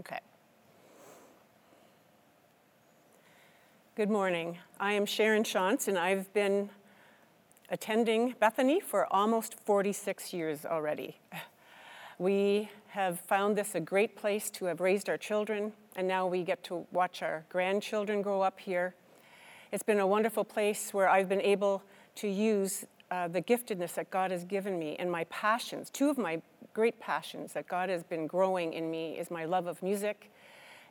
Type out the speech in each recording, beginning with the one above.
Okay. Good morning. I am Sharon Shantz, and I've been attending Bethany for almost 46 years already. We have found this a great place to have raised our children, and now we get to watch our grandchildren grow up here. It's been a wonderful place where I've been able to use uh, the giftedness that God has given me and my passions. Two of my great passions that God has been growing in me is my love of music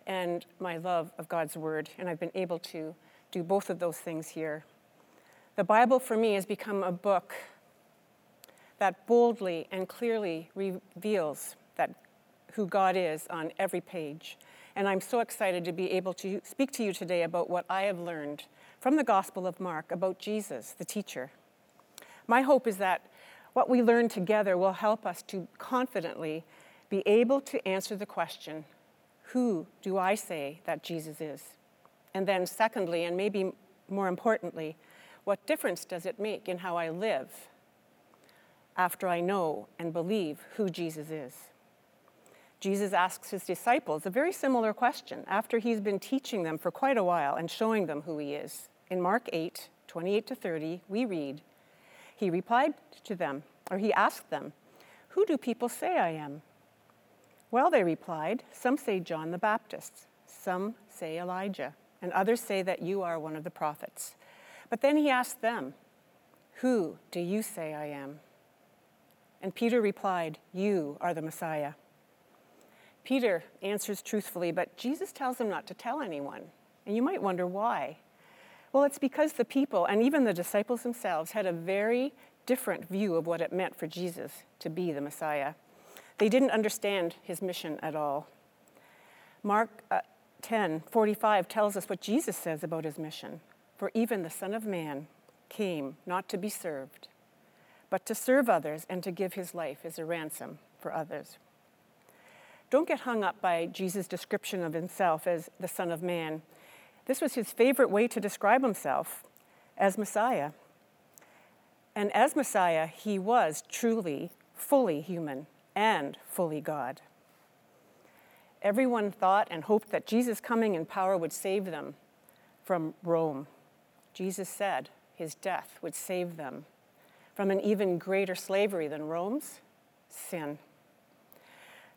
and my love of God's Word. And I've been able to do both of those things here. The Bible for me has become a book that boldly and clearly reveals that who God is on every page. And I'm so excited to be able to speak to you today about what I have learned from the Gospel of Mark about Jesus, the teacher. My hope is that what we learn together will help us to confidently be able to answer the question who do I say that Jesus is? And then, secondly, and maybe more importantly, what difference does it make in how I live after I know and believe who Jesus is? Jesus asks his disciples a very similar question after he's been teaching them for quite a while and showing them who he is. In Mark 8, 28 to 30, we read, he replied to them, or he asked them, Who do people say I am? Well, they replied, Some say John the Baptist, some say Elijah, and others say that you are one of the prophets. But then he asked them, Who do you say I am? And Peter replied, You are the Messiah. Peter answers truthfully, but Jesus tells him not to tell anyone. And you might wonder why. Well, it's because the people and even the disciples themselves had a very different view of what it meant for Jesus to be the Messiah. They didn't understand his mission at all. Mark uh, 10 45 tells us what Jesus says about his mission. For even the Son of Man came not to be served, but to serve others and to give his life as a ransom for others. Don't get hung up by Jesus' description of himself as the Son of Man this was his favorite way to describe himself as Messiah. And as Messiah, he was truly, fully human and fully God. Everyone thought and hoped that Jesus' coming in power would save them from Rome. Jesus said his death would save them from an even greater slavery than Rome's sin.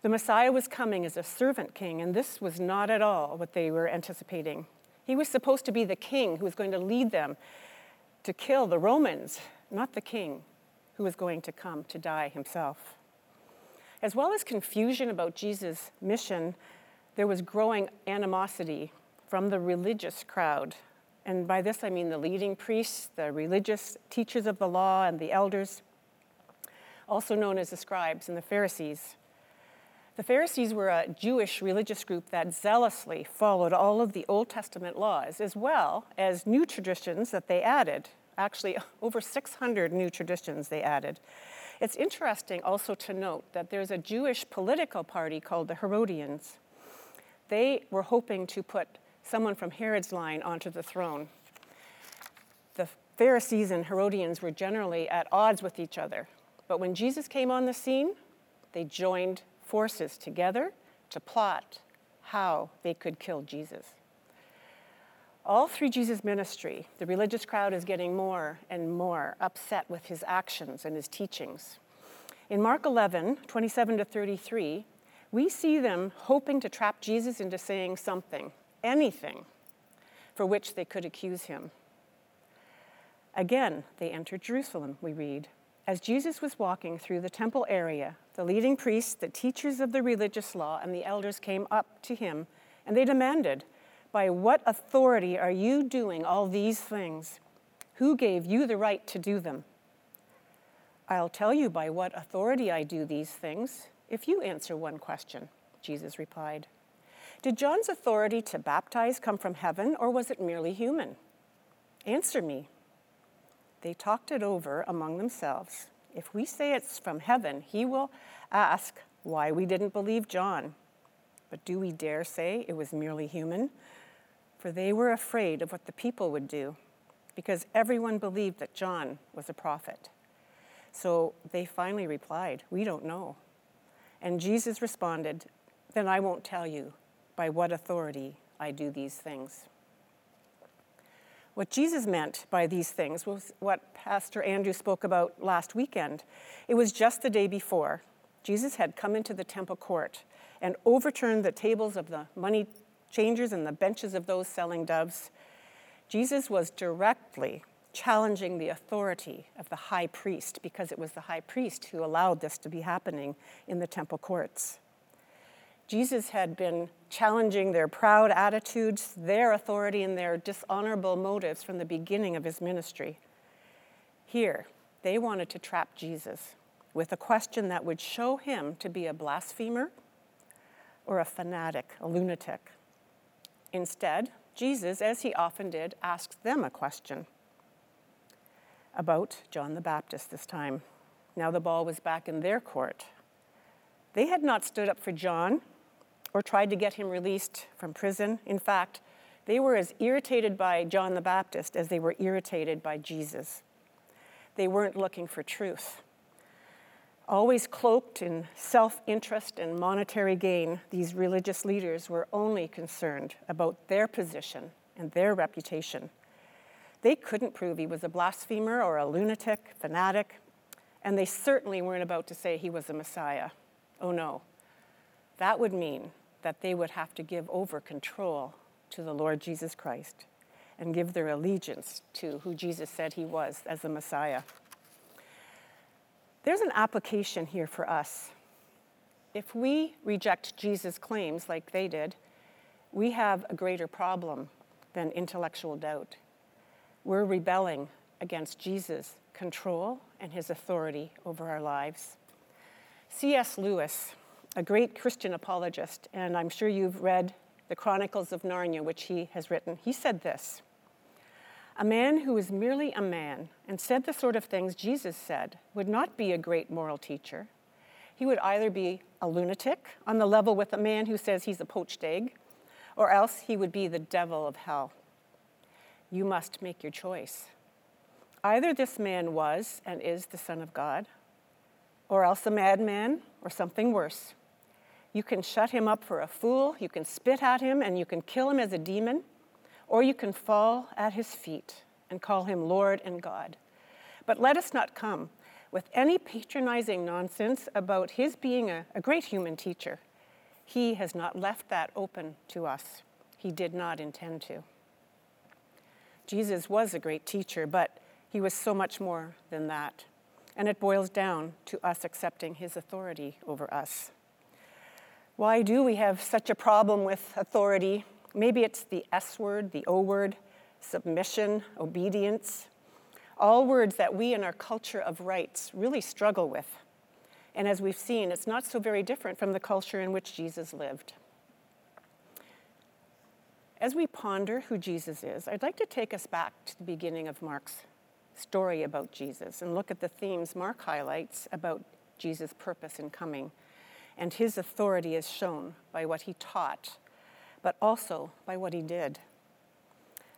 The Messiah was coming as a servant king, and this was not at all what they were anticipating. He was supposed to be the king who was going to lead them to kill the Romans, not the king who was going to come to die himself. As well as confusion about Jesus' mission, there was growing animosity from the religious crowd. And by this I mean the leading priests, the religious teachers of the law, and the elders, also known as the scribes and the Pharisees. The Pharisees were a Jewish religious group that zealously followed all of the Old Testament laws, as well as new traditions that they added. Actually, over 600 new traditions they added. It's interesting also to note that there's a Jewish political party called the Herodians. They were hoping to put someone from Herod's line onto the throne. The Pharisees and Herodians were generally at odds with each other. But when Jesus came on the scene, they joined forces together to plot how they could kill Jesus. All through Jesus' ministry, the religious crowd is getting more and more upset with his actions and his teachings. In Mark 11, 27 to 33, we see them hoping to trap Jesus into saying something, anything, for which they could accuse him. Again, they entered Jerusalem, we read. As Jesus was walking through the temple area, the leading priests, the teachers of the religious law, and the elders came up to him, and they demanded, By what authority are you doing all these things? Who gave you the right to do them? I'll tell you by what authority I do these things if you answer one question, Jesus replied. Did John's authority to baptize come from heaven, or was it merely human? Answer me. They talked it over among themselves. If we say it's from heaven, he will ask why we didn't believe John. But do we dare say it was merely human? For they were afraid of what the people would do, because everyone believed that John was a prophet. So they finally replied, We don't know. And Jesus responded, Then I won't tell you by what authority I do these things. What Jesus meant by these things was what Pastor Andrew spoke about last weekend. It was just the day before. Jesus had come into the temple court and overturned the tables of the money changers and the benches of those selling doves. Jesus was directly challenging the authority of the high priest because it was the high priest who allowed this to be happening in the temple courts. Jesus had been challenging their proud attitudes, their authority, and their dishonorable motives from the beginning of his ministry. Here, they wanted to trap Jesus with a question that would show him to be a blasphemer or a fanatic, a lunatic. Instead, Jesus, as he often did, asked them a question about John the Baptist this time. Now the ball was back in their court. They had not stood up for John or tried to get him released from prison. In fact, they were as irritated by John the Baptist as they were irritated by Jesus. They weren't looking for truth. Always cloaked in self interest and monetary gain, these religious leaders were only concerned about their position and their reputation. They couldn't prove he was a blasphemer or a lunatic, fanatic, and they certainly weren't about to say he was a Messiah. Oh no. That would mean that they would have to give over control to the Lord Jesus Christ and give their allegiance to who Jesus said he was as the Messiah. There's an application here for us. If we reject Jesus' claims like they did, we have a greater problem than intellectual doubt. We're rebelling against Jesus' control and his authority over our lives. C.S. Lewis a great Christian apologist, and I'm sure you've read the Chronicles of Narnia, which he has written. He said this A man who is merely a man and said the sort of things Jesus said would not be a great moral teacher. He would either be a lunatic on the level with a man who says he's a poached egg, or else he would be the devil of hell. You must make your choice. Either this man was and is the Son of God, or else a madman or something worse. You can shut him up for a fool, you can spit at him, and you can kill him as a demon, or you can fall at his feet and call him Lord and God. But let us not come with any patronizing nonsense about his being a, a great human teacher. He has not left that open to us. He did not intend to. Jesus was a great teacher, but he was so much more than that. And it boils down to us accepting his authority over us. Why do we have such a problem with authority? Maybe it's the S word, the O word, submission, obedience, all words that we in our culture of rights really struggle with. And as we've seen, it's not so very different from the culture in which Jesus lived. As we ponder who Jesus is, I'd like to take us back to the beginning of Mark's story about Jesus and look at the themes Mark highlights about Jesus' purpose in coming and his authority is shown by what he taught, but also by what he did.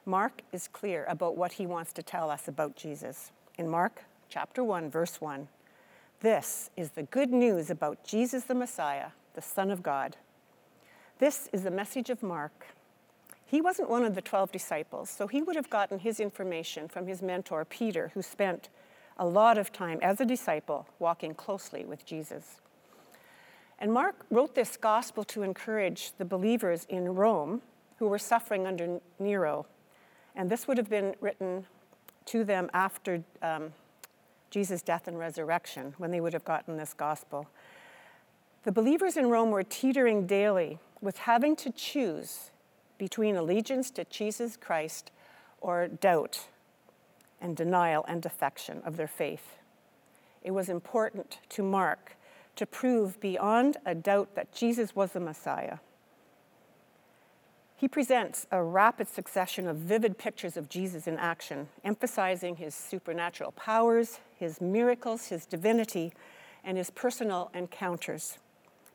Mark is clear about what he wants to tell us about Jesus. In Mark chapter 1, verse 1, this is the good news about Jesus the Messiah, the Son of God. This is the message of Mark. He wasn't one of the 12 disciples, so he would have gotten his information from his mentor, Peter, who spent a lot of time as a disciple walking closely with Jesus. And Mark wrote this gospel to encourage the believers in Rome who were suffering under Nero. And this would have been written to them after um, Jesus' death and resurrection, when they would have gotten this gospel. The believers in Rome were teetering daily with having to choose between allegiance to Jesus Christ or doubt and denial and defection of their faith. It was important to Mark to prove beyond a doubt that Jesus was the Messiah. He presents a rapid succession of vivid pictures of Jesus in action, emphasizing his supernatural powers, his miracles, his divinity, and his personal encounters,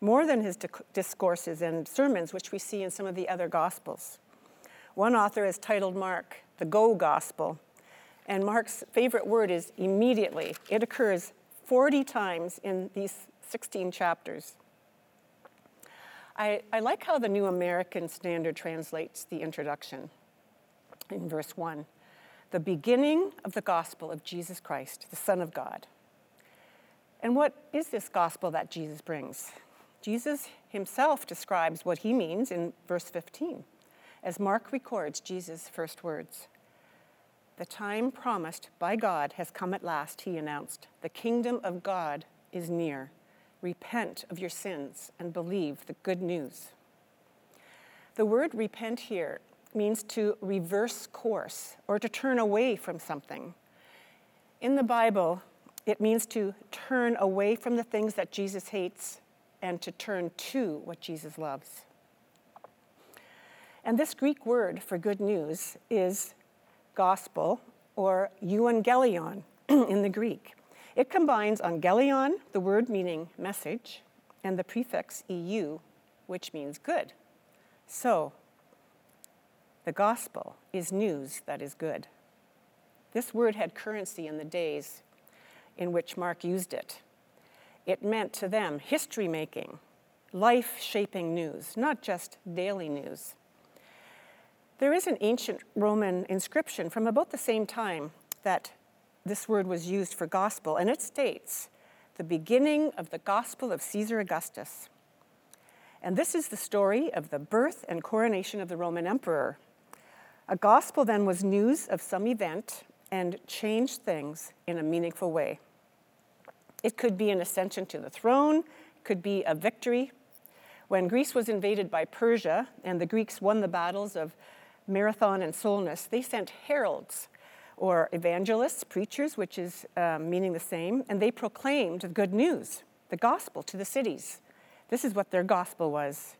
more than his discourses and sermons, which we see in some of the other Gospels. One author has titled Mark the Go Gospel, and Mark's favorite word is immediately. It occurs 40 times in these 16 chapters. I, I like how the New American Standard translates the introduction in verse 1 the beginning of the gospel of Jesus Christ, the Son of God. And what is this gospel that Jesus brings? Jesus himself describes what he means in verse 15, as Mark records Jesus' first words. The time promised by God has come at last, he announced. The kingdom of God is near. Repent of your sins and believe the good news. The word repent here means to reverse course or to turn away from something. In the Bible, it means to turn away from the things that Jesus hates and to turn to what Jesus loves. And this Greek word for good news is gospel or euangelion in the Greek. It combines angelion, the word meaning message, and the prefix eu, which means good. So, the gospel is news that is good. This word had currency in the days in which Mark used it. It meant to them history making, life shaping news, not just daily news. There is an ancient Roman inscription from about the same time that this word was used for gospel, and it states, the beginning of the gospel of Caesar Augustus. And this is the story of the birth and coronation of the Roman emperor. A gospel then was news of some event and changed things in a meaningful way. It could be an ascension to the throne, could be a victory. When Greece was invaded by Persia and the Greeks won the battles of Marathon and Salamis, they sent heralds or evangelists, preachers, which is um, meaning the same, and they proclaimed the good news, the gospel to the cities. This is what their gospel was.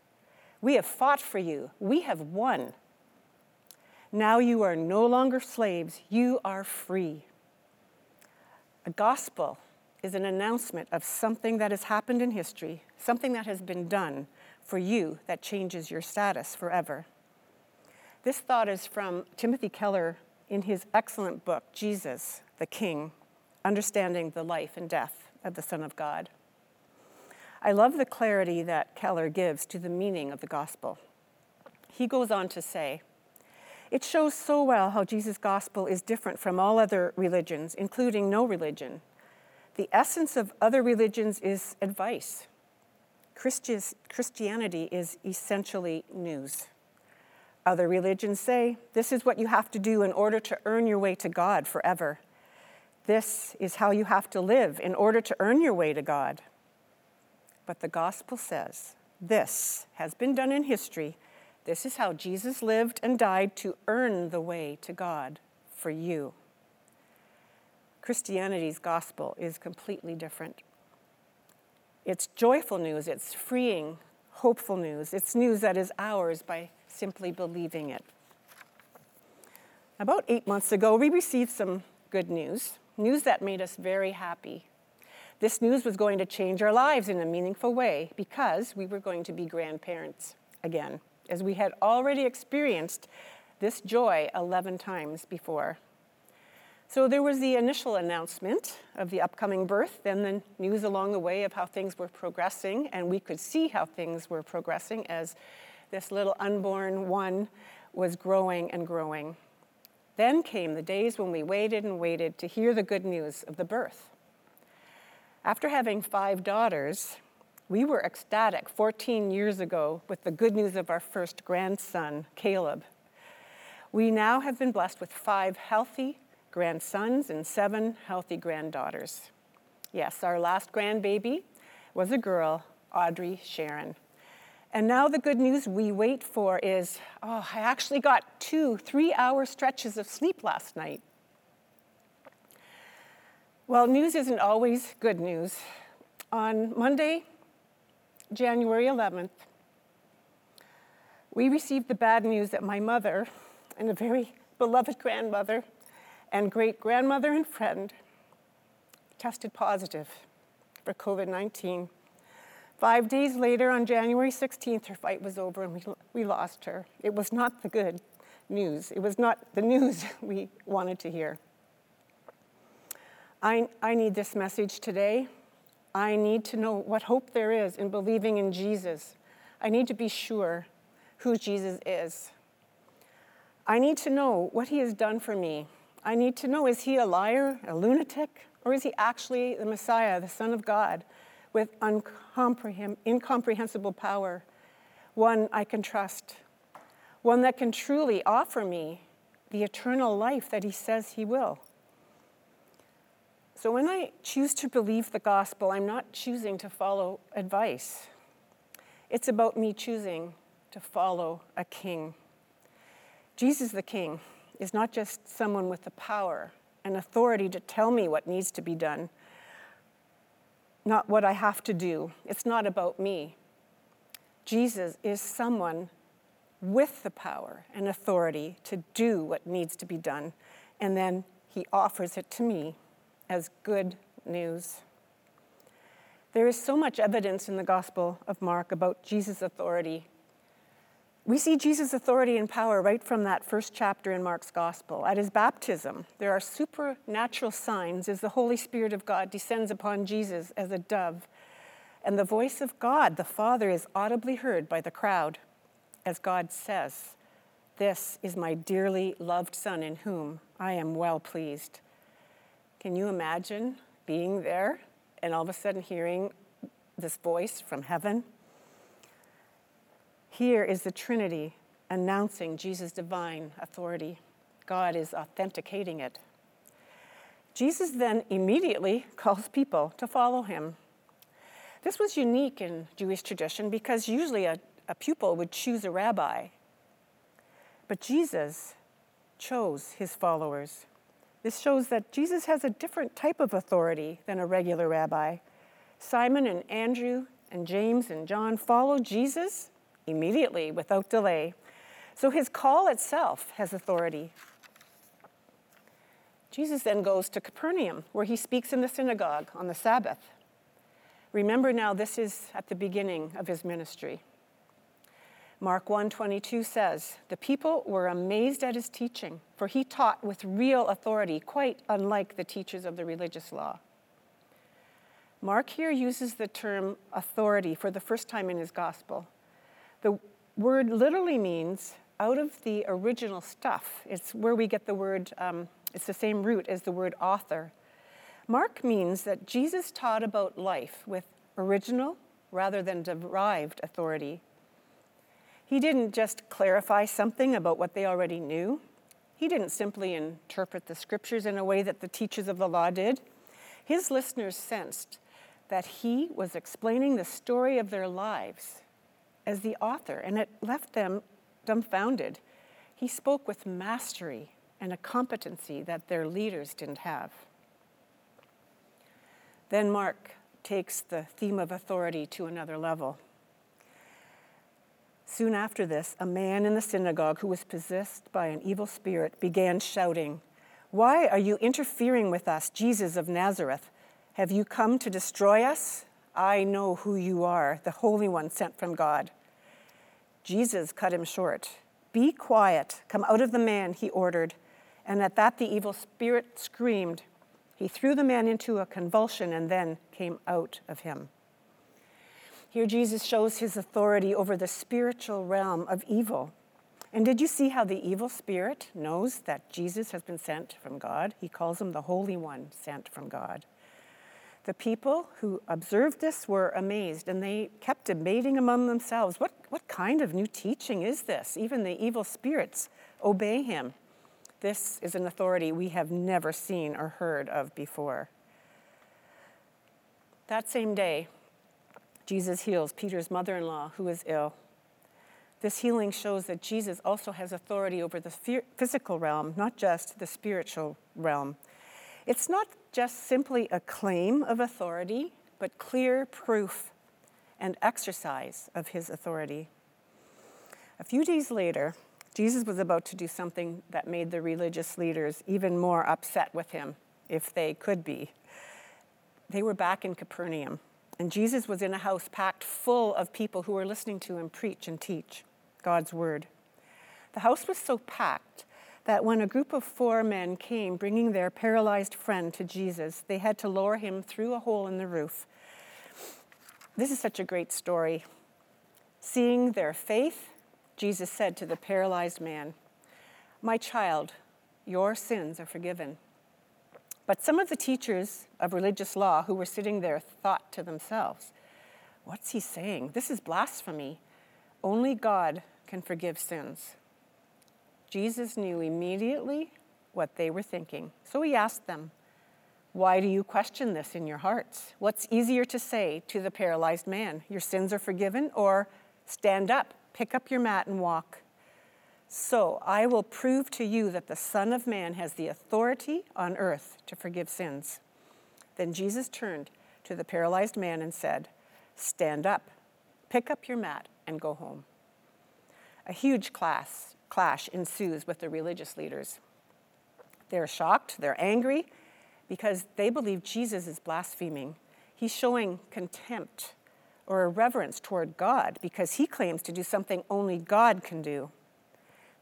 We have fought for you. We have won. Now you are no longer slaves. You are free. A gospel is an announcement of something that has happened in history, something that has been done for you that changes your status forever. This thought is from Timothy Keller in his excellent book, Jesus, the King Understanding the Life and Death of the Son of God. I love the clarity that Keller gives to the meaning of the gospel. He goes on to say, it shows so well how Jesus' gospel is different from all other religions, including no religion. The essence of other religions is advice. Christianity is essentially news. Other religions say this is what you have to do in order to earn your way to God forever. This is how you have to live in order to earn your way to God. But the gospel says this has been done in history. This is how Jesus lived and died to earn the way to God for you. Christianity's gospel is completely different. It's joyful news, it's freeing, hopeful news. It's news that is ours by simply believing it. About eight months ago, we received some good news, news that made us very happy. This news was going to change our lives in a meaningful way because we were going to be grandparents again, as we had already experienced this joy 11 times before. So there was the initial announcement of the upcoming birth, then the news along the way of how things were progressing, and we could see how things were progressing as this little unborn one was growing and growing. Then came the days when we waited and waited to hear the good news of the birth. After having five daughters, we were ecstatic 14 years ago with the good news of our first grandson, Caleb. We now have been blessed with five healthy, grandsons and seven healthy granddaughters. Yes, our last grandbaby was a girl, Audrey Sharon. And now the good news we wait for is oh, I actually got two three hour stretches of sleep last night. Well, news isn't always good news. On Monday, January 11th, we received the bad news that my mother and a very beloved grandmother and great grandmother and friend tested positive for COVID 19. Five days later, on January 16th, her fight was over and we, we lost her. It was not the good news. It was not the news we wanted to hear. I, I need this message today. I need to know what hope there is in believing in Jesus. I need to be sure who Jesus is. I need to know what he has done for me. I need to know is he a liar, a lunatic, or is he actually the Messiah, the Son of God, with incomprehensible power? One I can trust, one that can truly offer me the eternal life that he says he will. So when I choose to believe the gospel, I'm not choosing to follow advice. It's about me choosing to follow a king. Jesus the King is not just someone with the power and authority to tell me what needs to be done, not what I have to do. It's not about me. Jesus is someone with the power and authority to do what needs to be done, and then he offers it to me as good news. There is so much evidence in the Gospel of Mark about Jesus' authority. We see Jesus' authority and power right from that first chapter in Mark's Gospel. At his baptism, there are supernatural signs as the Holy Spirit of God descends upon Jesus as a dove. And the voice of God, the Father, is audibly heard by the crowd as God says, This is my dearly loved Son in whom I am well pleased. Can you imagine being there and all of a sudden hearing this voice from heaven? Here is the Trinity announcing Jesus' divine authority. God is authenticating it. Jesus then immediately calls people to follow him. This was unique in Jewish tradition because usually a, a pupil would choose a rabbi. But Jesus chose his followers. This shows that Jesus has a different type of authority than a regular rabbi. Simon and Andrew and James and John followed Jesus immediately without delay. So his call itself has authority. Jesus then goes to Capernaum, where he speaks in the synagogue on the Sabbath. Remember now, this is at the beginning of his ministry. Mark 1:22 says, "The people were amazed at his teaching, for he taught with real authority, quite unlike the teachers of the religious law." Mark here uses the term authority for the first time in his gospel. The word literally means out of the original stuff. It's where we get the word, um, it's the same root as the word author. Mark means that Jesus taught about life with original rather than derived authority. He didn't just clarify something about what they already knew. He didn't simply interpret the scriptures in a way that the teachers of the law did. His listeners sensed that he was explaining the story of their lives as the author, and it left them dumbfounded. He spoke with mastery and a competency that their leaders didn't have. Then Mark takes the theme of authority to another level. Soon after this, a man in the synagogue who was possessed by an evil spirit began shouting, Why are you interfering with us, Jesus of Nazareth? Have you come to destroy us? I know who you are, the Holy One sent from God. Jesus cut him short. Be quiet, come out of the man, he ordered. And at that, the evil spirit screamed. He threw the man into a convulsion and then came out of him. Here, Jesus shows his authority over the spiritual realm of evil. And did you see how the evil spirit knows that Jesus has been sent from God? He calls him the Holy One sent from God. The people who observed this were amazed and they kept debating among themselves what, what kind of new teaching is this? Even the evil spirits obey him. This is an authority we have never seen or heard of before. That same day, Jesus heals Peter's mother in law, who is ill. This healing shows that Jesus also has authority over the physical realm, not just the spiritual realm. It's not just simply a claim of authority, but clear proof and exercise of his authority. A few days later, Jesus was about to do something that made the religious leaders even more upset with him, if they could be. They were back in Capernaum. And Jesus was in a house packed full of people who were listening to him preach and teach God's word. The house was so packed that when a group of four men came bringing their paralyzed friend to Jesus, they had to lower him through a hole in the roof. This is such a great story. Seeing their faith, Jesus said to the paralyzed man, My child, your sins are forgiven. But some of the teachers of religious law who were sitting there thought to themselves, What's he saying? This is blasphemy. Only God can forgive sins. Jesus knew immediately what they were thinking, so he asked them, Why do you question this in your hearts? What's easier to say to the paralyzed man, Your sins are forgiven, or Stand up, pick up your mat, and walk? So I will prove to you that the Son of Man has the authority on earth to forgive sins. Then Jesus turned to the paralyzed man and said, Stand up, pick up your mat, and go home. A huge class, clash ensues with the religious leaders. They're shocked, they're angry, because they believe Jesus is blaspheming. He's showing contempt or irreverence toward God because he claims to do something only God can do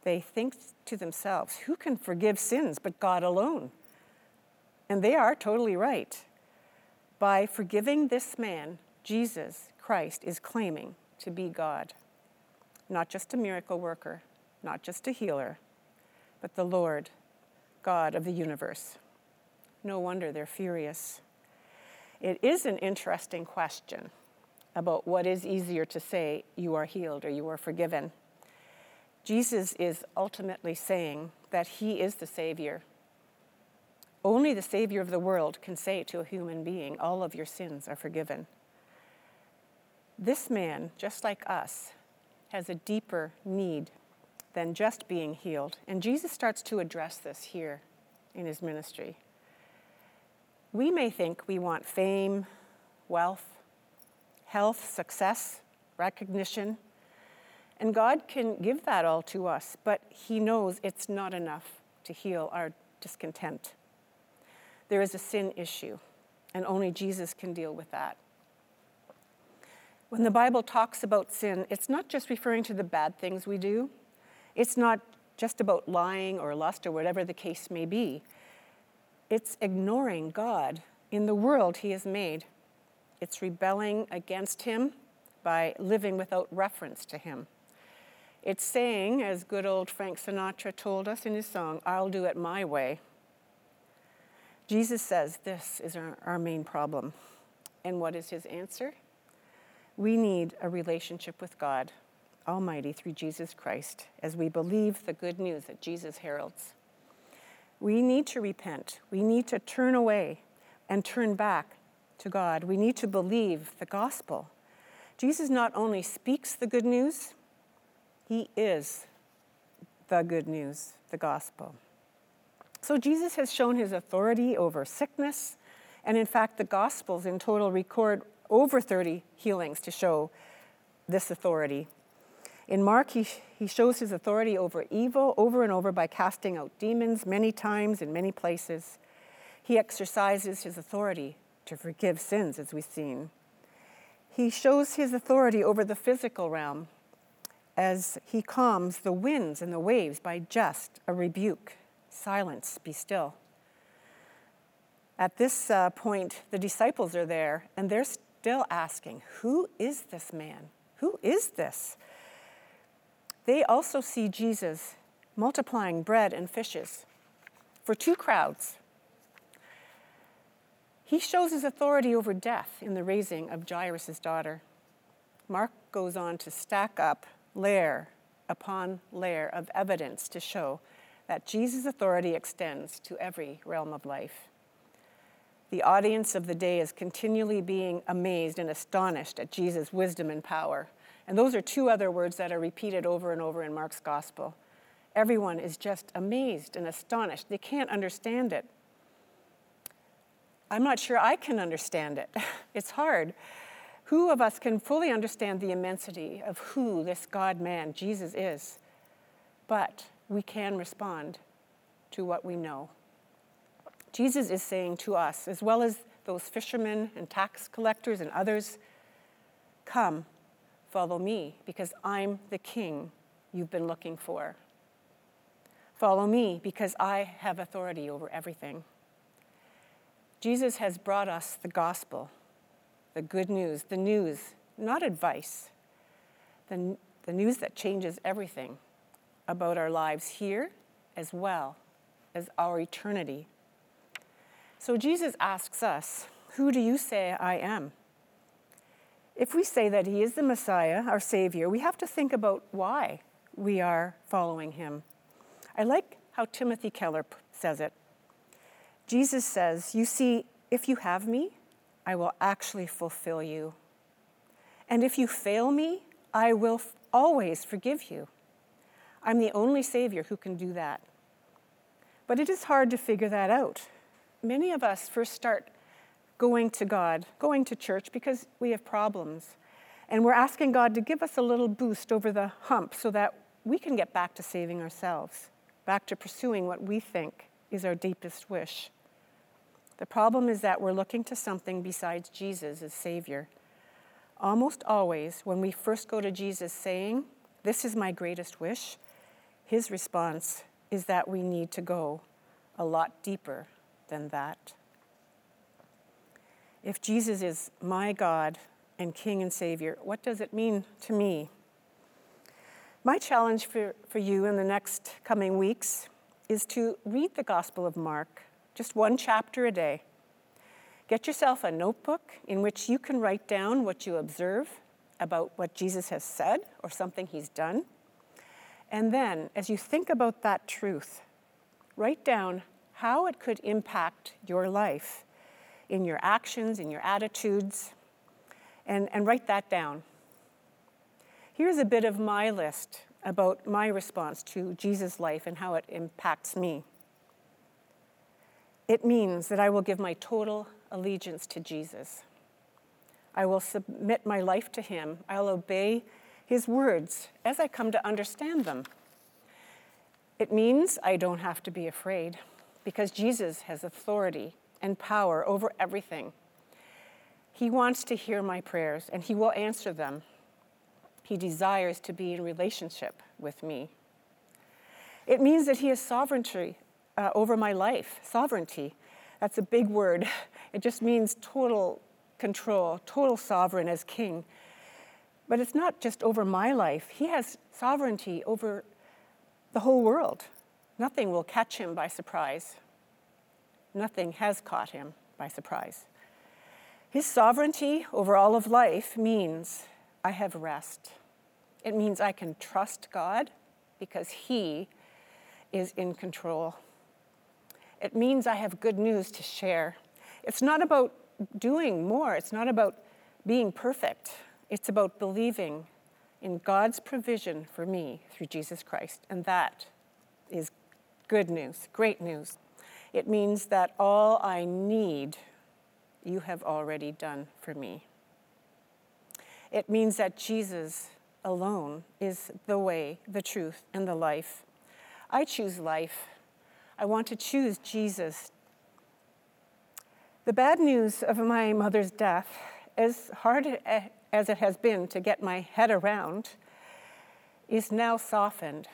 they think to themselves, who can forgive sins but God alone? And they are totally right. By forgiving this man, Jesus Christ is claiming to be God, not just a miracle worker, not just a healer, but the Lord, God of the universe. No wonder they're furious. It is an interesting question about what is easier to say, you are healed or you are forgiven. Jesus is ultimately saying that he is the Savior. Only the Savior of the world can say to a human being, All of your sins are forgiven. This man, just like us, has a deeper need than just being healed. And Jesus starts to address this here in his ministry. We may think we want fame, wealth, health, success, recognition, and God can give that all to us, but He knows it's not enough to heal our discontent. There is a sin issue, and only Jesus can deal with that. When the Bible talks about sin, it's not just referring to the bad things we do, it's not just about lying or lust or whatever the case may be. It's ignoring God in the world He has made. It's rebelling against Him by living without reference to Him. It's saying, as good old Frank Sinatra told us in his song, I'll do it my way. Jesus says this is our, our main problem. And what is his answer? We need a relationship with God Almighty through Jesus Christ as we believe the good news that Jesus heralds. We need to repent. We need to turn away and turn back to God. We need to believe the gospel. Jesus not only speaks the good news, he is the good news, the gospel. So Jesus has shown his authority over sickness, and in fact, the Gospels in total record over 30 healings to show this authority. In Mark, he, he shows his authority over evil over and over by casting out demons many times in many places. He exercises his authority to forgive sins, as we've seen. He shows his authority over the physical realm as he calms the winds and the waves by just a rebuke silence, be still. At this uh, point, the disciples are there and they're still asking, Who is this man? Who is this? They also see Jesus multiplying bread and fishes for two crowds. He shows his authority over death in the raising of Jairus' daughter. Mark goes on to stack up layer upon layer of evidence to show that Jesus' authority extends to every realm of life. The audience of the day is continually being amazed and astonished at Jesus' wisdom and power. And those are two other words that are repeated over and over in Mark's gospel. Everyone is just amazed and astonished. They can't understand it. I'm not sure I can understand it. It's hard. Who of us can fully understand the immensity of who this God man, Jesus, is? But we can respond to what we know. Jesus is saying to us, as well as those fishermen and tax collectors and others, Come, follow me, because I'm the king you've been looking for. Follow me, because I have authority over everything. Jesus has brought us the gospel the good news, the news, not advice, the, the news that changes everything about our lives here as well as our eternity. So Jesus asks us, Who do you say I am? If we say that he is the Messiah, our Savior, we have to think about why we are following him. I like how Timothy Keller says it. Jesus says, You see, if you have me, I will actually fulfill you. And if you fail me, I will f- always forgive you. I'm the only Savior who can do that. But it is hard to figure that out. Many of us first start going to God, going to church because we have problems. And we're asking God to give us a little boost over the hump so that we can get back to saving ourselves, back to pursuing what we think is our deepest wish. The problem is that we're looking to something besides Jesus as Savior. Almost always, when we first go to Jesus saying, This is my greatest wish, his response is that we need to go a lot deeper than that. If Jesus is my God and King and Savior, what does it mean to me? My challenge for, for you in the next coming weeks is to read the Gospel of Mark, just one chapter a day. Get yourself a notebook in which you can write down what you observe about what Jesus has said or something he's done. And then, as you think about that truth, write down how it could impact your life in your actions, in your attitudes, and, and write that down. Here's a bit of my list about my response to Jesus' life and how it impacts me. It means that I will give my total allegiance to Jesus. I will submit my life to Him. I'll obey His words as I come to understand them. It means I don't have to be afraid because Jesus has authority and power over everything. He wants to hear my prayers and He will answer them. He desires to be in relationship with me. It means that He has sovereignty uh, over my life. Sovereignty. That's a big word. It just means total control, total sovereign as king. But it's not just over my life, He has sovereignty over the whole world. Nothing will catch Him by surprise. Nothing has caught him by surprise. His sovereignty over all of life means I have rest. It means I can trust God because He is in control. It means I have good news to share. It's not about doing more, it's not about being perfect. It's about believing in God's provision for me through Jesus Christ. And that is good news, great news. It means that all I need, you have already done for me. It means that Jesus alone is the way, the truth, and the life. I choose life. I want to choose Jesus. The bad news of my mother's death, as hard as it has been to get my head around, is now softened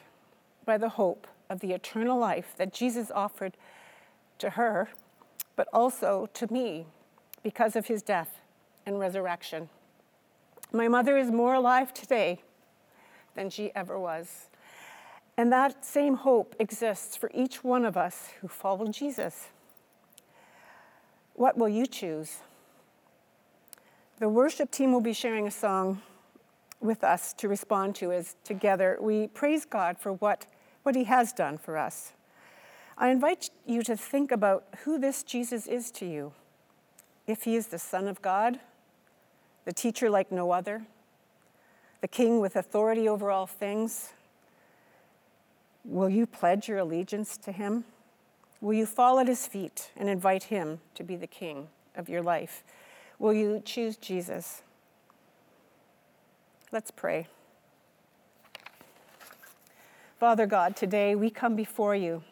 by the hope of the eternal life that Jesus offered to her, but also to me because of his death and resurrection. My mother is more alive today than she ever was. And that same hope exists for each one of us who follow Jesus. What will you choose? The worship team will be sharing a song with us to respond to as together we praise God for what, what He has done for us. I invite you to think about who this Jesus is to you. If he is the Son of God, the teacher like no other, the king with authority over all things, will you pledge your allegiance to him? Will you fall at his feet and invite him to be the king of your life? Will you choose Jesus? Let's pray. Father God, today we come before you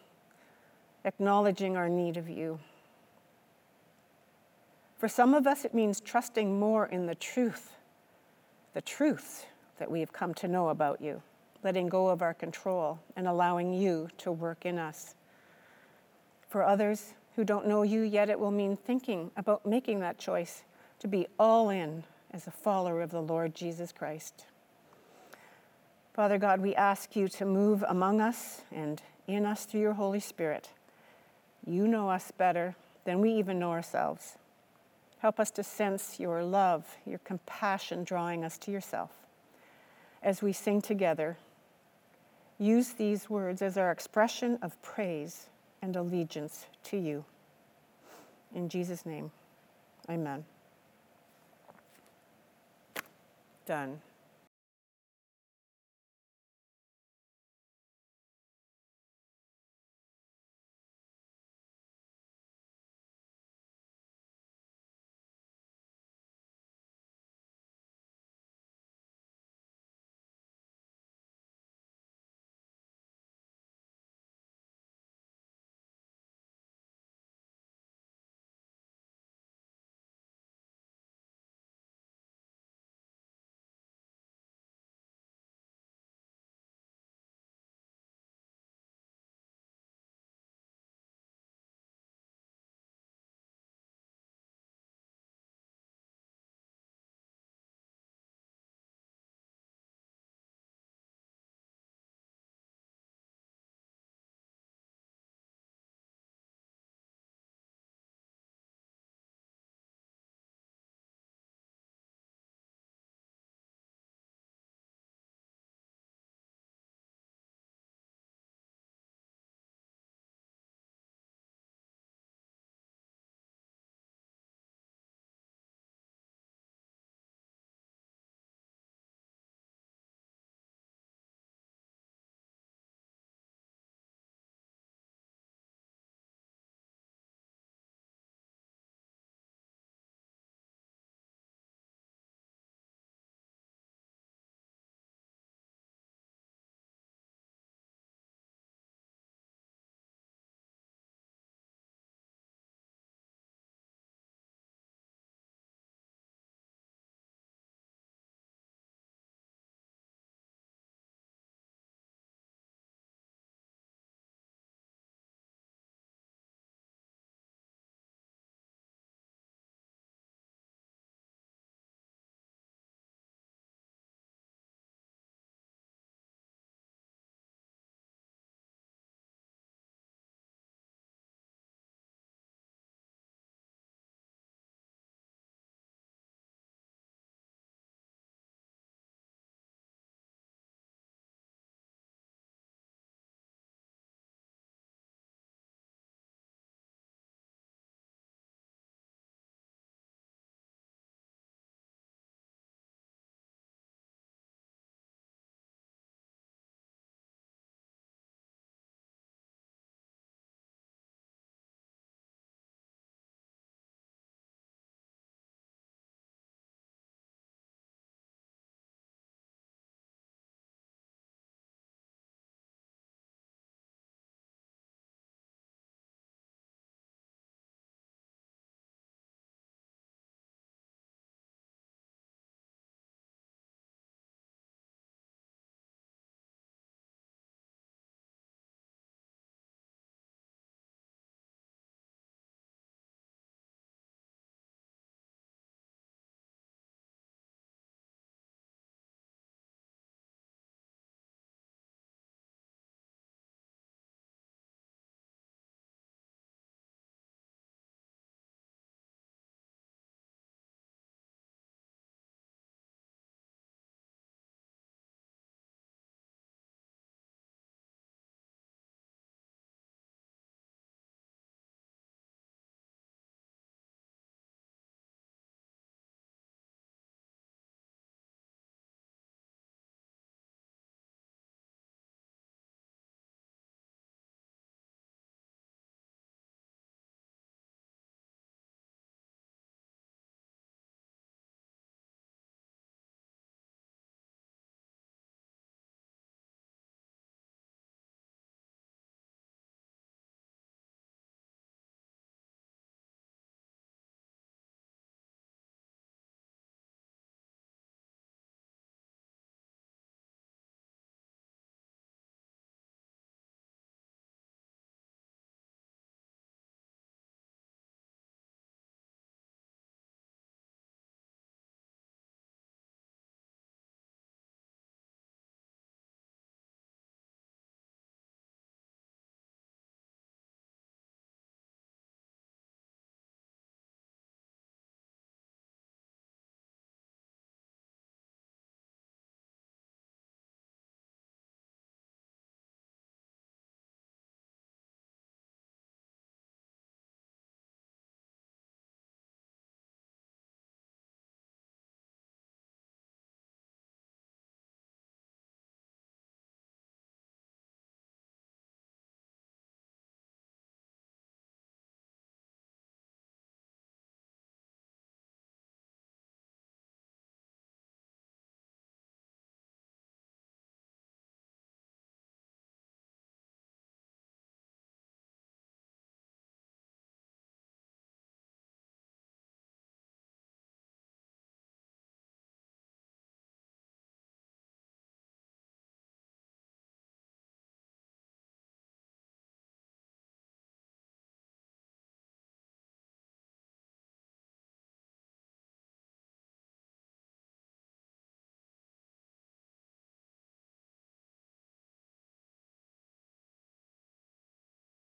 acknowledging our need of you. For some of us, it means trusting more in the truth, the truth that we have come to know about you, letting go of our control and allowing you to work in us. For others who don't know you yet, it will mean thinking about making that choice to be all in as a follower of the Lord Jesus Christ. Father God, we ask you to move among us and in us through your Holy Spirit. You know us better than we even know ourselves. Help us to sense your love, your compassion drawing us to yourself. As we sing together, use these words as our expression of praise and allegiance to you. In Jesus' name, amen. Done.